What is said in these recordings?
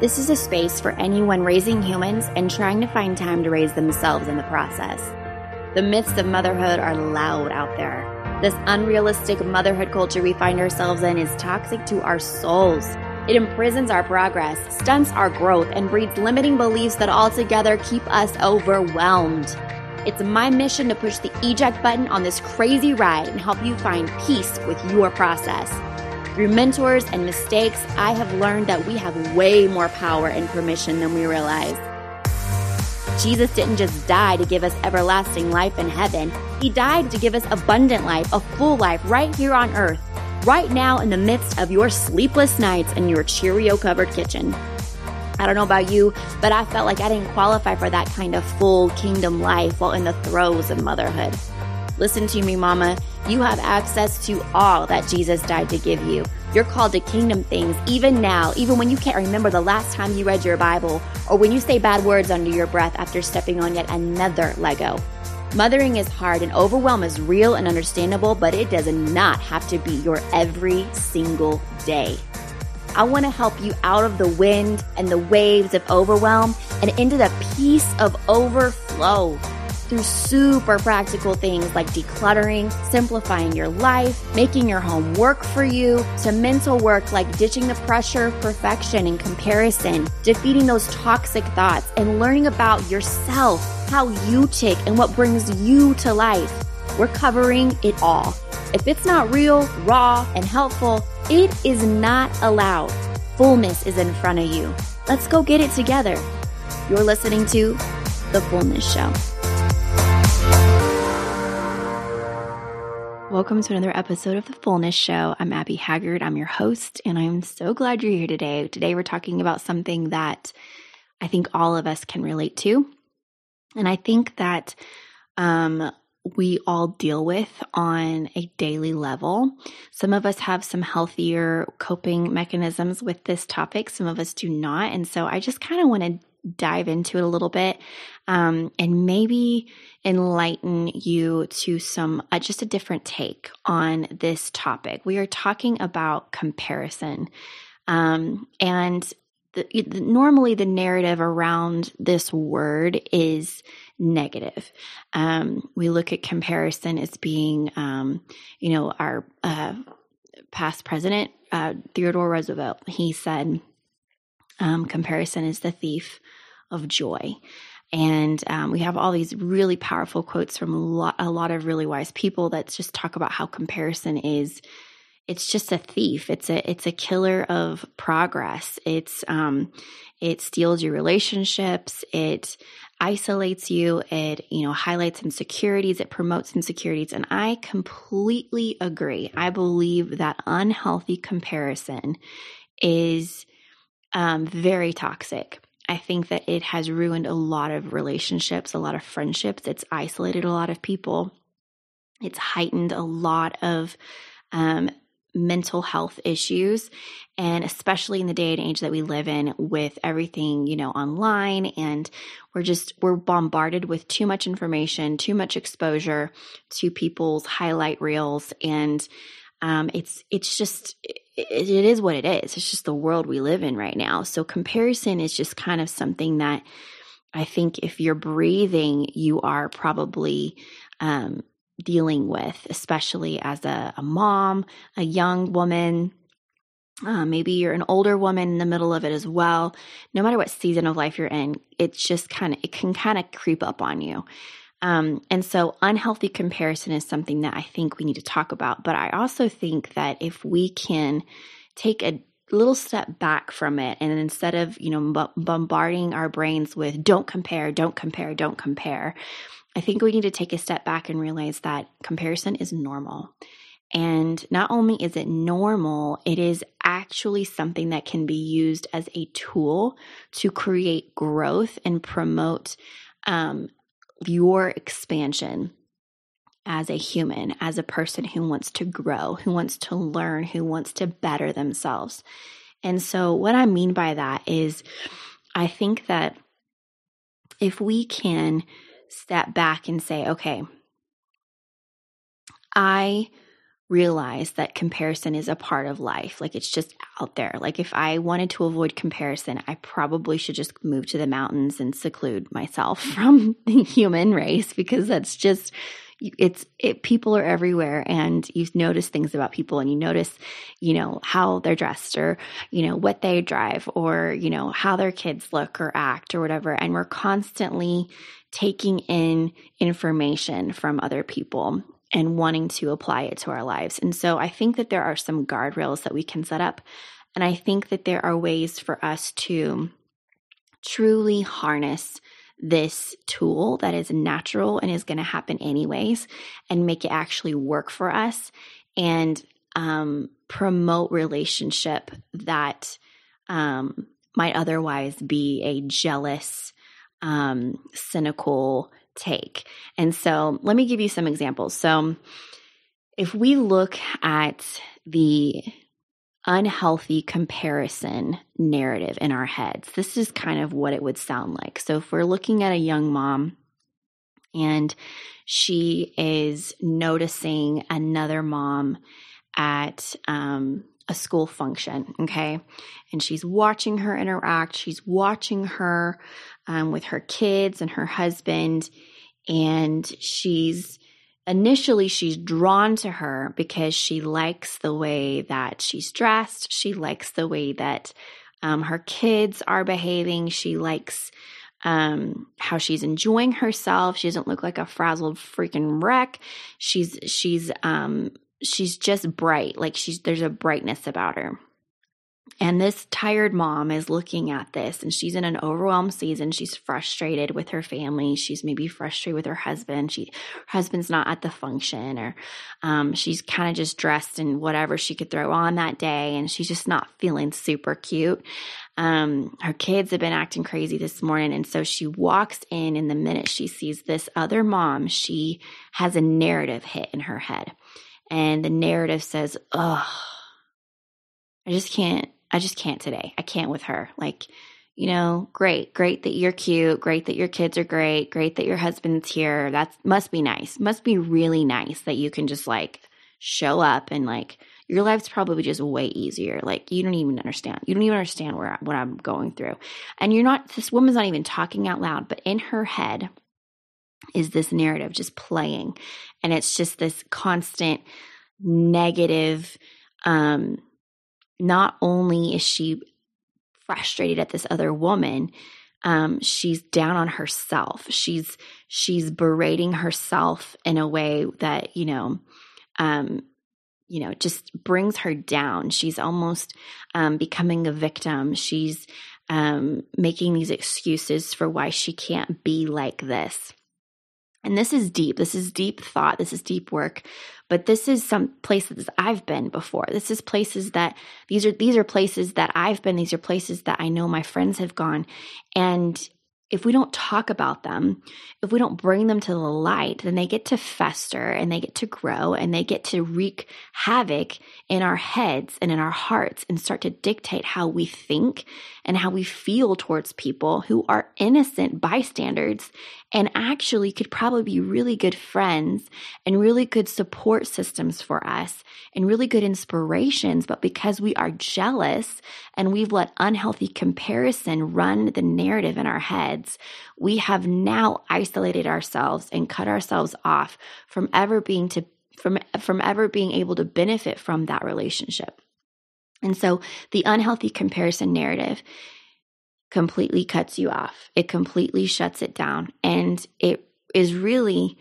This is a space for anyone raising humans and trying to find time to raise themselves in the process. The myths of motherhood are loud out there. This unrealistic motherhood culture we find ourselves in is toxic to our souls. It imprisons our progress, stunts our growth, and breeds limiting beliefs that altogether keep us overwhelmed. It's my mission to push the eject button on this crazy ride and help you find peace with your process. Through mentors and mistakes, I have learned that we have way more power and permission than we realize. Jesus didn't just die to give us everlasting life in heaven, He died to give us abundant life, a full life right here on earth, right now in the midst of your sleepless nights and your Cheerio covered kitchen. I don't know about you, but I felt like I didn't qualify for that kind of full kingdom life while in the throes of motherhood. Listen to me, mama. You have access to all that Jesus died to give you. You're called to kingdom things even now, even when you can't remember the last time you read your Bible or when you say bad words under your breath after stepping on yet another Lego. Mothering is hard and overwhelm is real and understandable, but it does not have to be your every single day. I want to help you out of the wind and the waves of overwhelm and into the peace of overflow through super practical things like decluttering, simplifying your life, making your home work for you, to mental work like ditching the pressure of perfection and comparison, defeating those toxic thoughts, and learning about yourself, how you tick, and what brings you to life. We're covering it all. If it's not real, raw, and helpful, it is not allowed. Fullness is in front of you. Let's go get it together. You're listening to The Fullness Show. Welcome to another episode of The Fullness Show. I'm Abby Haggard. I'm your host, and I'm so glad you're here today. Today, we're talking about something that I think all of us can relate to. And I think that um, we all deal with on a daily level. Some of us have some healthier coping mechanisms with this topic, some of us do not. And so I just kind of want to dive into it a little bit um, and maybe enlighten you to some uh, just a different take on this topic. We are talking about comparison. Um, and the, the, normally the narrative around this word is negative. Um, we look at comparison as being, um, you know, our uh, past president, uh, Theodore Roosevelt, he said, um, comparison is the thief of joy. And um, we have all these really powerful quotes from a lot, a lot of really wise people that just talk about how comparison is it's just a thief. It's a it's a killer of progress. It's um it steals your relationships. It isolates you. It you know highlights insecurities. It promotes insecurities. And I completely agree. I believe that unhealthy comparison is um, very toxic. I think that it has ruined a lot of relationships, a lot of friendships. It's isolated a lot of people. It's heightened a lot of um, mental health issues and especially in the day and age that we live in with everything you know online and we're just we're bombarded with too much information too much exposure to people's highlight reels and um, it's it's just it, it is what it is it's just the world we live in right now so comparison is just kind of something that i think if you're breathing you are probably um, dealing with, especially as a, a mom, a young woman. Uh, maybe you're an older woman in the middle of it as well. No matter what season of life you're in, it's just kind of, it can kind of creep up on you. Um, and so, unhealthy comparison is something that I think we need to talk about. But I also think that if we can take a little step back from it and instead of you know bombarding our brains with don't compare don't compare don't compare I think we need to take a step back and realize that comparison is normal. And not only is it normal, it is actually something that can be used as a tool to create growth and promote um, your expansion as a human, as a person who wants to grow, who wants to learn, who wants to better themselves. And so, what I mean by that is, I think that if we can step back and say, okay, I realize that comparison is a part of life. Like it's just out there. Like if I wanted to avoid comparison, I probably should just move to the mountains and seclude myself from the human race because that's just it's it people are everywhere and you notice things about people and you notice you know how they're dressed or you know what they drive or you know how their kids look or act or whatever and we're constantly taking in information from other people and wanting to apply it to our lives. And so I think that there are some guardrails that we can set up. And I think that there are ways for us to truly harness this tool that is natural and is going to happen anyways and make it actually work for us and um, promote relationship that um, might otherwise be a jealous, um, cynical, take. And so let me give you some examples. So if we look at the unhealthy comparison narrative in our heads, this is kind of what it would sound like. So if we're looking at a young mom and she is noticing another mom at um, a school function, okay? And she's watching her interact, she's watching her um, with her kids and her husband, and she's initially she's drawn to her because she likes the way that she's dressed. She likes the way that um, her kids are behaving. She likes um, how she's enjoying herself. She doesn't look like a frazzled freaking wreck. She's she's um she's just bright. Like she's there's a brightness about her and this tired mom is looking at this and she's in an overwhelmed season. She's frustrated with her family. She's maybe frustrated with her husband. She her husband's not at the function or um, she's kind of just dressed in whatever she could throw on that day and she's just not feeling super cute. Um, her kids have been acting crazy this morning. And so she walks in and the minute she sees this other mom, she has a narrative hit in her head. And the narrative says, oh, I just can't I just can't today. I can't with her. Like, you know, great, great that you're cute, great that your kids are great, great that your husband's here. That must be nice. Must be really nice that you can just like show up and like your life's probably just way easier. Like you don't even understand. You don't even understand where what I'm going through. And you're not this woman's not even talking out loud, but in her head is this narrative just playing. And it's just this constant negative um not only is she frustrated at this other woman, um, she's down on herself. She's she's berating herself in a way that you know, um, you know, just brings her down. She's almost um, becoming a victim. She's um, making these excuses for why she can't be like this. And this is deep. This is deep thought. This is deep work. But this is some places I've been before. This is places that these are these are places that I've been. These are places that I know my friends have gone. And if we don't talk about them, if we don't bring them to the light, then they get to fester and they get to grow and they get to wreak havoc in our heads and in our hearts and start to dictate how we think and how we feel towards people who are innocent bystanders and actually could probably be really good friends and really good support systems for us and really good inspirations. But because we are jealous and we've let unhealthy comparison run the narrative in our heads, we have now isolated ourselves and cut ourselves off from ever being to from from ever being able to benefit from that relationship. And so the unhealthy comparison narrative completely cuts you off. It completely shuts it down. And it is really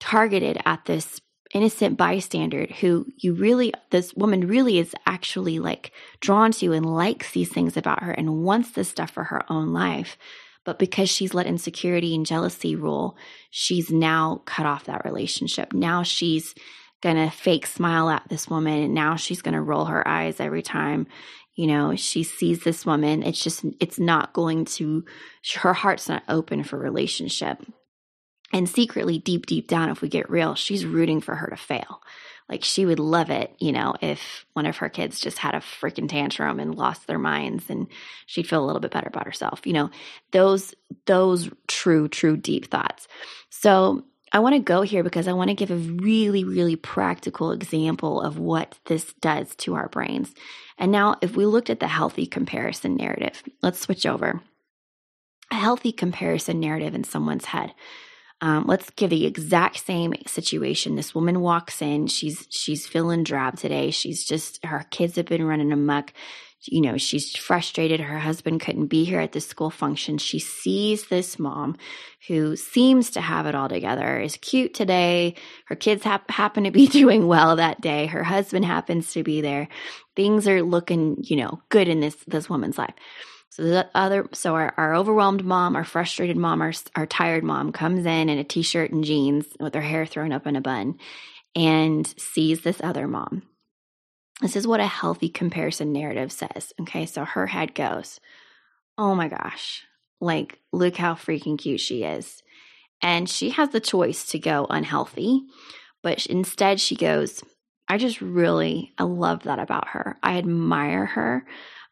targeted at this innocent bystander who you really, this woman really is actually like drawn to and likes these things about her and wants this stuff for her own life. But because she's let insecurity and jealousy rule, she's now cut off that relationship. Now she's going to fake smile at this woman. And now she's going to roll her eyes every time you know she sees this woman it's just it's not going to her heart's not open for relationship. And secretly deep deep down if we get real she's rooting for her to fail. Like she would love it you know if one of her kids just had a freaking tantrum and lost their minds and she'd feel a little bit better about herself you know those those true true deep thoughts. So I want to go here because I want to give a really, really practical example of what this does to our brains. And now, if we looked at the healthy comparison narrative, let's switch over. A healthy comparison narrative in someone's head. Um, let's give the exact same situation. This woman walks in. She's she's feeling drab today. She's just her kids have been running amok you know, she's frustrated. Her husband couldn't be here at the school function. She sees this mom who seems to have it all together, is cute today. Her kids hap- happen to be doing well that day. Her husband happens to be there. Things are looking, you know, good in this, this woman's life. So the other, so our, our overwhelmed mom, our frustrated mom, our, our tired mom comes in in a t-shirt and jeans with her hair thrown up in a bun and sees this other mom this is what a healthy comparison narrative says. Okay, so her head goes, Oh my gosh, like, look how freaking cute she is. And she has the choice to go unhealthy, but instead she goes, I just really, I love that about her. I admire her.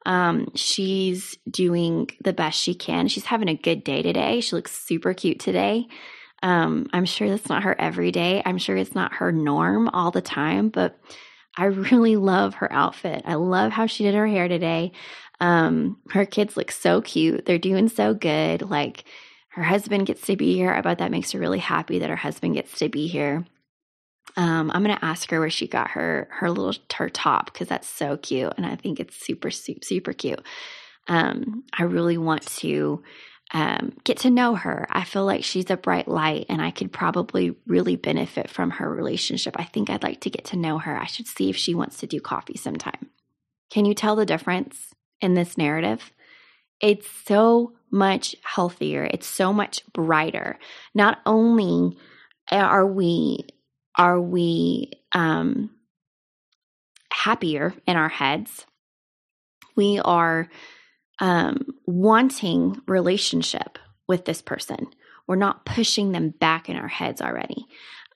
Um, she's doing the best she can. She's having a good day today. She looks super cute today. Um, I'm sure that's not her every day. I'm sure it's not her norm all the time, but I really love her outfit. I love how she did her hair today. Um, her kids look so cute. They're doing so good. Like her husband gets to be here. I bet that makes her really happy that her husband gets to be here. Um, I'm gonna ask her where she got her her little her top because that's so cute, and I think it's super super super cute. Um, I really want to um, get to know her. I feel like she's a bright light and I could probably really benefit from her relationship. I think I'd like to get to know her. I should see if she wants to do coffee sometime. Can you tell the difference in this narrative? It's so much healthier, it's so much brighter. Not only are we are we um happier in our heads, we are um, wanting relationship with this person. We're not pushing them back in our heads already.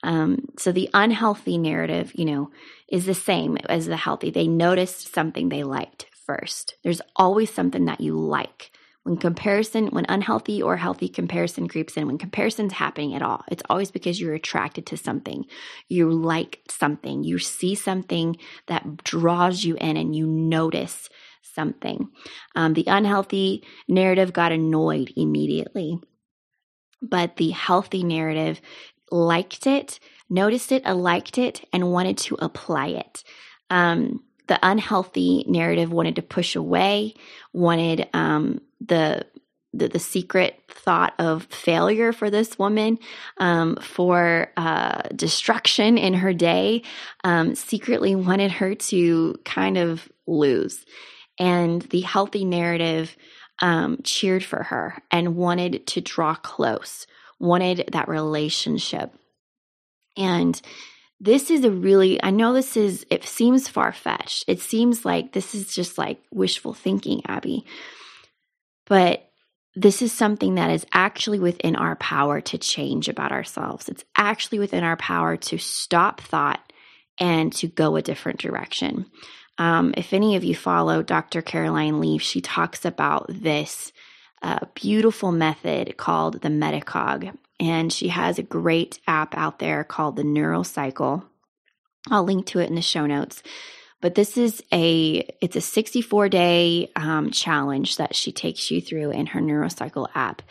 Um, so the unhealthy narrative, you know, is the same as the healthy. They noticed something they liked first. There's always something that you like. When comparison, when unhealthy or healthy comparison creeps in, when comparison's happening at all, it's always because you're attracted to something. You like something. You see something that draws you in and you notice something. Um, the unhealthy narrative got annoyed immediately, but the healthy narrative liked it, noticed it, liked it, and wanted to apply it. Um, the unhealthy narrative wanted to push away, wanted um, the, the, the secret thought of failure for this woman, um, for uh, destruction in her day, um, secretly wanted her to kind of lose and the healthy narrative um, cheered for her and wanted to draw close, wanted that relationship. And this is a really, I know this is, it seems far fetched. It seems like this is just like wishful thinking, Abby. But this is something that is actually within our power to change about ourselves. It's actually within our power to stop thought and to go a different direction. Um, if any of you follow Dr. Caroline Leaf, she talks about this uh, beautiful method called the Metacog. And she has a great app out there called the Neurocycle. I'll link to it in the show notes. But this is a it's a 64 day um, challenge that she takes you through in her Neurocycle app,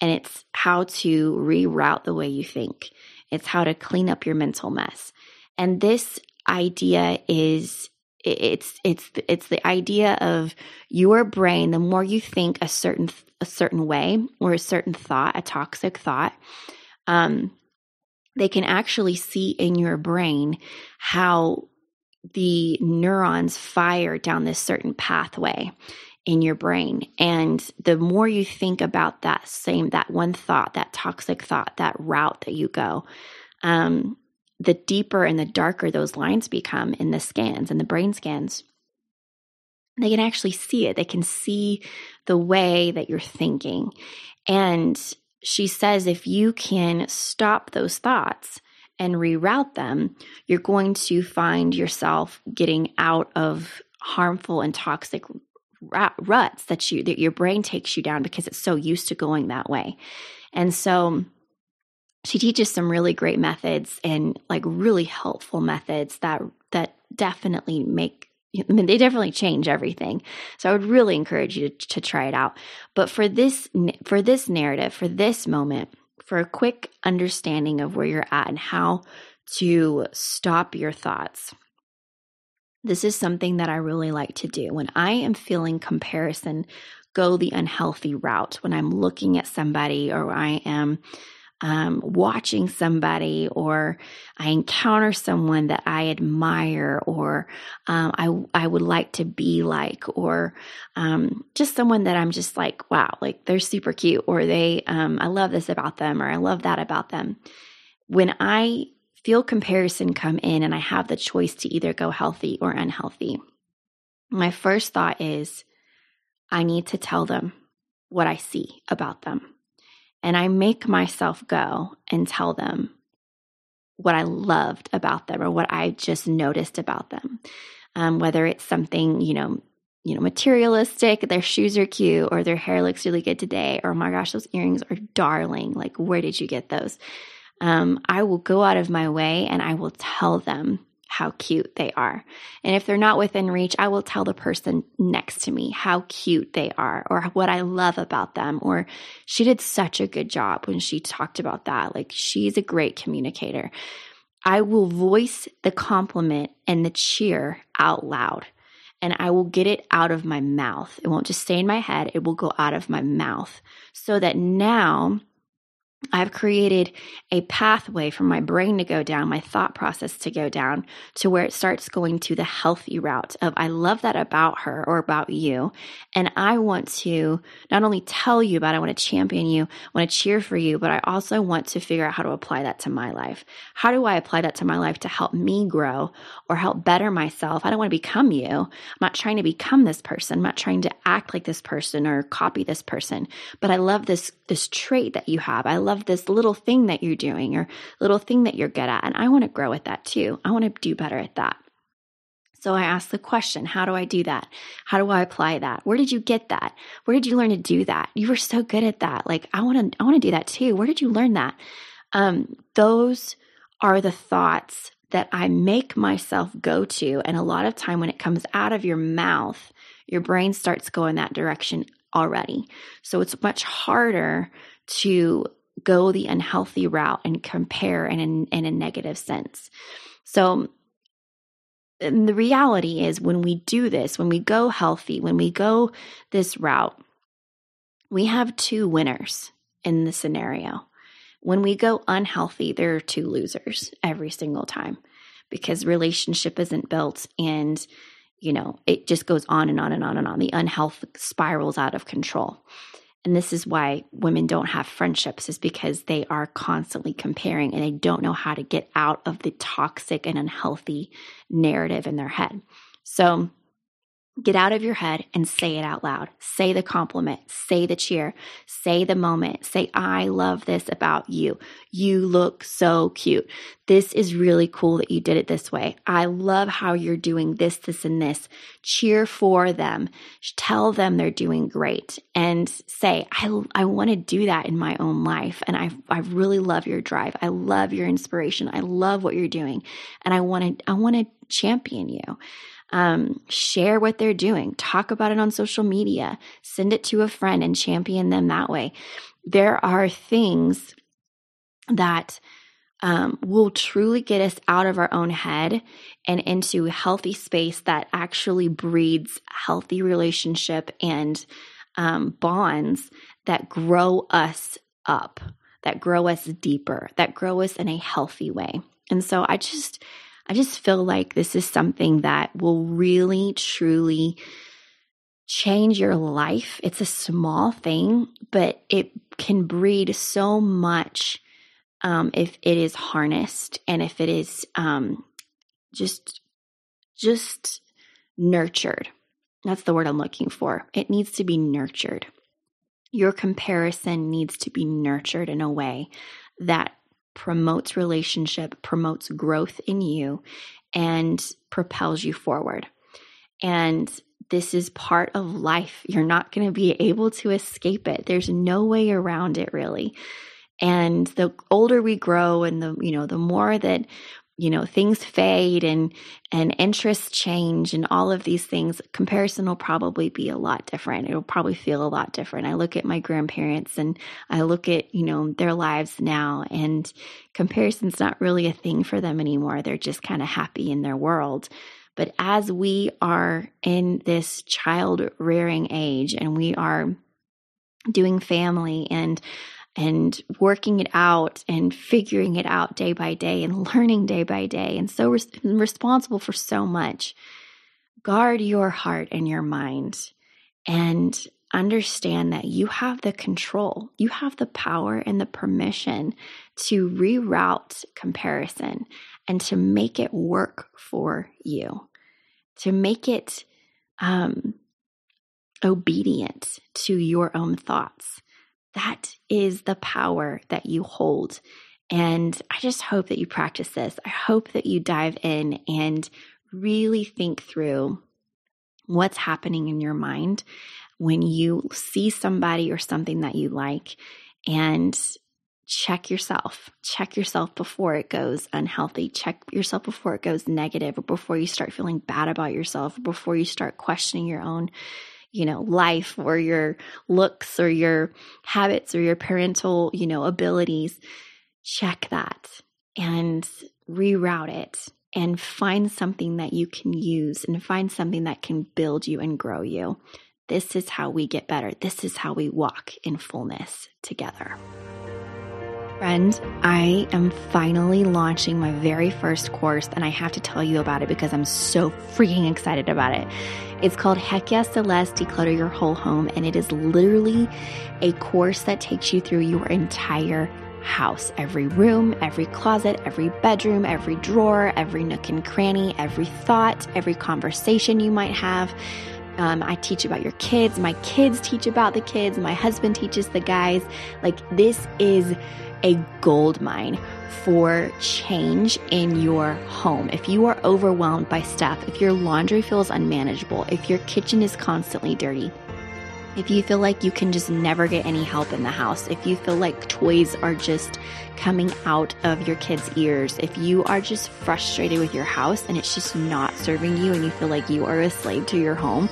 and it's how to reroute the way you think. It's how to clean up your mental mess. And this idea is it's it's it's the idea of your brain the more you think a certain a certain way or a certain thought a toxic thought um they can actually see in your brain how the neurons fire down this certain pathway in your brain and the more you think about that same that one thought that toxic thought that route that you go um the deeper and the darker those lines become in the scans, and the brain scans, they can actually see it. They can see the way that you're thinking. And she says if you can stop those thoughts and reroute them, you're going to find yourself getting out of harmful and toxic ruts that you that your brain takes you down because it's so used to going that way. And so she teaches some really great methods and like really helpful methods that that definitely make I mean, they definitely change everything. So I would really encourage you to, to try it out. But for this for this narrative, for this moment, for a quick understanding of where you're at and how to stop your thoughts. This is something that I really like to do. When I am feeling comparison, go the unhealthy route. When I'm looking at somebody or I am um, watching somebody or I encounter someone that I admire or um, I, I would like to be like or um, just someone that I'm just like, wow, like they're super cute or they, um, I love this about them or I love that about them. When I feel comparison come in and I have the choice to either go healthy or unhealthy, my first thought is I need to tell them what I see about them. And I make myself go and tell them what I loved about them or what I just noticed about them. Um, whether it's something, you know, you know, materialistic, their shoes are cute or their hair looks really good today, or oh my gosh, those earrings are darling. Like, where did you get those? Um, I will go out of my way and I will tell them how cute they are. And if they're not within reach, I will tell the person next to me how cute they are or what I love about them. Or she did such a good job when she talked about that. Like she's a great communicator. I will voice the compliment and the cheer out loud and I will get it out of my mouth. It won't just stay in my head, it will go out of my mouth so that now I've created a pathway for my brain to go down, my thought process to go down to where it starts going to the healthy route of I love that about her or about you. And I want to not only tell you about it, I want to champion you, I want to cheer for you, but I also want to figure out how to apply that to my life. How do I apply that to my life to help me grow or help better myself? I don't want to become you. I'm not trying to become this person. I'm not trying to act like this person or copy this person. But I love this this trait that you have. I love this little thing that you're doing or little thing that you're good at. And I want to grow at that too. I want to do better at that. So I ask the question, how do I do that? How do I apply that? Where did you get that? Where did you learn to do that? You were so good at that. Like I want to I want to do that too. Where did you learn that? Um, those are the thoughts that I make myself go to. And a lot of time when it comes out of your mouth, your brain starts going that direction already. So it's much harder to go the unhealthy route and compare in a, in a negative sense. So the reality is when we do this, when we go healthy, when we go this route, we have two winners in the scenario. When we go unhealthy, there are two losers every single time because relationship isn't built and you know, it just goes on and on and on and on. The unhealth spirals out of control. And this is why women don't have friendships, is because they are constantly comparing and they don't know how to get out of the toxic and unhealthy narrative in their head. So Get out of your head and say it out loud. Say the compliment, say the cheer, say the moment. Say, I love this about you. You look so cute. This is really cool that you did it this way. I love how you're doing this, this, and this. Cheer for them. Tell them they're doing great and say, I, I want to do that in my own life. And I, I really love your drive. I love your inspiration. I love what you're doing. And I want to, I want to champion you um, share what they're doing, talk about it on social media, send it to a friend and champion them that way. There are things that um, will truly get us out of our own head and into a healthy space that actually breeds healthy relationship and um, bonds that grow us up, that grow us deeper, that grow us in a healthy way. And so I just I just feel like this is something that will really, truly change your life. It's a small thing, but it can breed so much um, if it is harnessed and if it is um, just just nurtured. That's the word I'm looking for. It needs to be nurtured. Your comparison needs to be nurtured in a way that promotes relationship, promotes growth in you, and propels you forward. And this is part of life. You're not going to be able to escape it. There's no way around it, really. And the older we grow and the, you know, the more that you know things fade and and interests change and all of these things comparison will probably be a lot different. It'll probably feel a lot different. I look at my grandparents and i look at you know their lives now and comparison's not really a thing for them anymore. They're just kind of happy in their world. But as we are in this child rearing age and we are doing family and and working it out and figuring it out day by day and learning day by day and so res- responsible for so much. Guard your heart and your mind and understand that you have the control, you have the power and the permission to reroute comparison and to make it work for you, to make it um, obedient to your own thoughts that is the power that you hold. And I just hope that you practice this. I hope that you dive in and really think through what's happening in your mind when you see somebody or something that you like and check yourself. Check yourself before it goes unhealthy. Check yourself before it goes negative or before you start feeling bad about yourself or before you start questioning your own you know, life or your looks or your habits or your parental, you know, abilities, check that and reroute it and find something that you can use and find something that can build you and grow you. This is how we get better. This is how we walk in fullness together. Friend, I am finally launching my very first course, and I have to tell you about it because I'm so freaking excited about it. It's called Heck Yes to Less Declutter Your Whole Home, and it is literally a course that takes you through your entire house every room, every closet, every bedroom, every drawer, every nook and cranny, every thought, every conversation you might have. Um, I teach about your kids. My kids teach about the kids. My husband teaches the guys. Like, this is a gold mine for change in your home. If you are overwhelmed by stuff, if your laundry feels unmanageable, if your kitchen is constantly dirty, if you feel like you can just never get any help in the house, if you feel like toys are just coming out of your kids' ears, if you are just frustrated with your house and it's just not serving you and you feel like you are a slave to your home,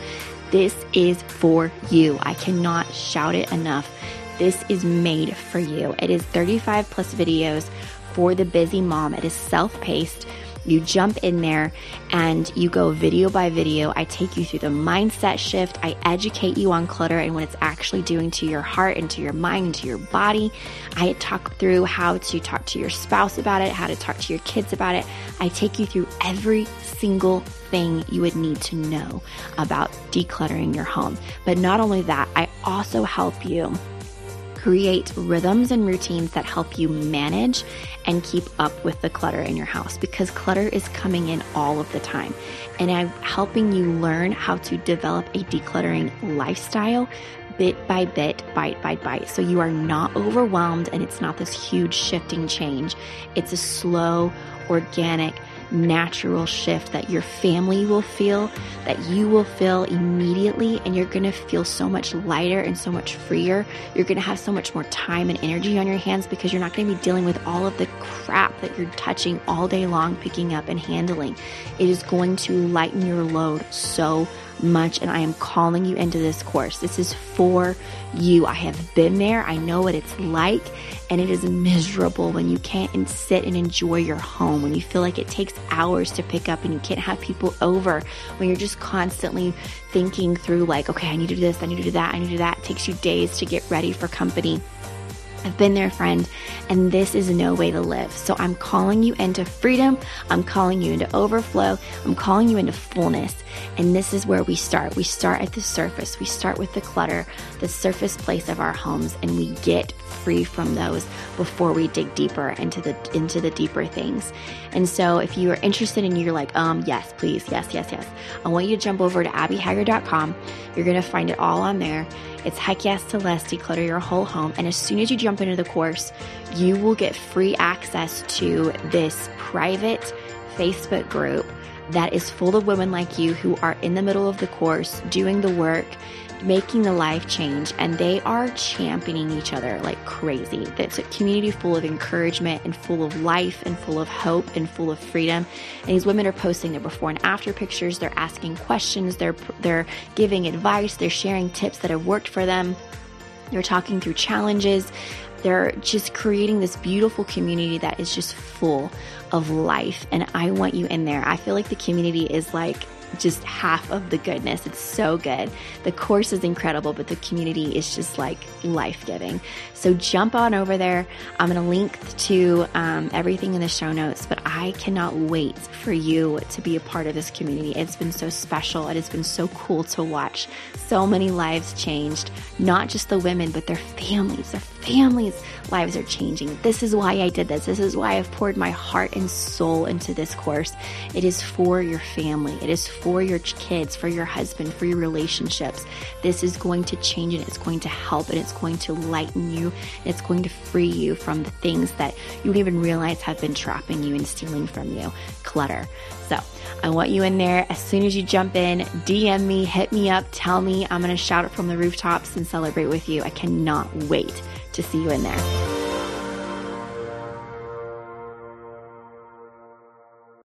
this is for you. I cannot shout it enough. This is made for you. It is 35 plus videos for the busy mom. It is self paced. You jump in there and you go video by video. I take you through the mindset shift. I educate you on clutter and what it's actually doing to your heart and to your mind and to your body. I talk through how to talk to your spouse about it, how to talk to your kids about it. I take you through every single thing you would need to know about decluttering your home. But not only that, I also help you create rhythms and routines that help you manage and keep up with the clutter in your house because clutter is coming in all of the time. And I'm helping you learn how to develop a decluttering lifestyle bit by bit, bite by bite. So you are not overwhelmed and it's not this huge shifting change. It's a slow, organic, natural shift that your family will feel, that you will feel immediately, and you're gonna feel so much lighter and so much freer. You're gonna have so much more time and energy on your hands because you're not gonna be dealing with all of the crap that you're touching all day long, picking up and handling. It is going to lighten your load so much, and I am calling you into this course. This is for you. I have been there, I know what it's like, and it is miserable when you can't sit and enjoy your home, when you feel like it takes hours to pick up and you can't have people over, when you're just constantly thinking through, like, okay, I need to do this, I need to do that, I need to do that. It takes you days to get ready for company. I've been there, friend, and this is no way to live. So I'm calling you into freedom. I'm calling you into overflow. I'm calling you into fullness. And this is where we start. We start at the surface. We start with the clutter, the surface place of our homes, and we get free from those before we dig deeper into the into the deeper things. And so if you are interested and you're like, um, yes, please, yes, yes, yes. I want you to jump over to abbyhaggard.com. You're gonna find it all on there. It's heck yes to less declutter your whole home. And as soon as you jump into the course, you will get free access to this private Facebook group that is full of women like you who are in the middle of the course doing the work making the life change and they are championing each other like crazy. It's a community full of encouragement and full of life and full of hope and full of freedom. And these women are posting their before and after pictures, they're asking questions, they're they're giving advice, they're sharing tips that have worked for them. They're talking through challenges. They're just creating this beautiful community that is just full of life. And I want you in there. I feel like the community is like just half of the goodness. It's so good. The course is incredible, but the community is just like life giving. So jump on over there. I'm going to link to um, everything in the show notes, but I cannot wait for you to be a part of this community. It's been so special. It has been so cool to watch so many lives changed, not just the women, but their families. Their families' lives are changing. This is why I did this. This is why I've poured my heart and soul into this course. It is for your family. It is for your kids, for your husband, for your relationships. This is going to change and it's going to help and it's going to lighten you. And it's going to free you from the things that you even realize have been trapping you and stealing from you. Clutter. So I want you in there. As soon as you jump in, DM me, hit me up, tell me. I'm going to shout it from the rooftops and celebrate with you. I cannot wait to see you in there.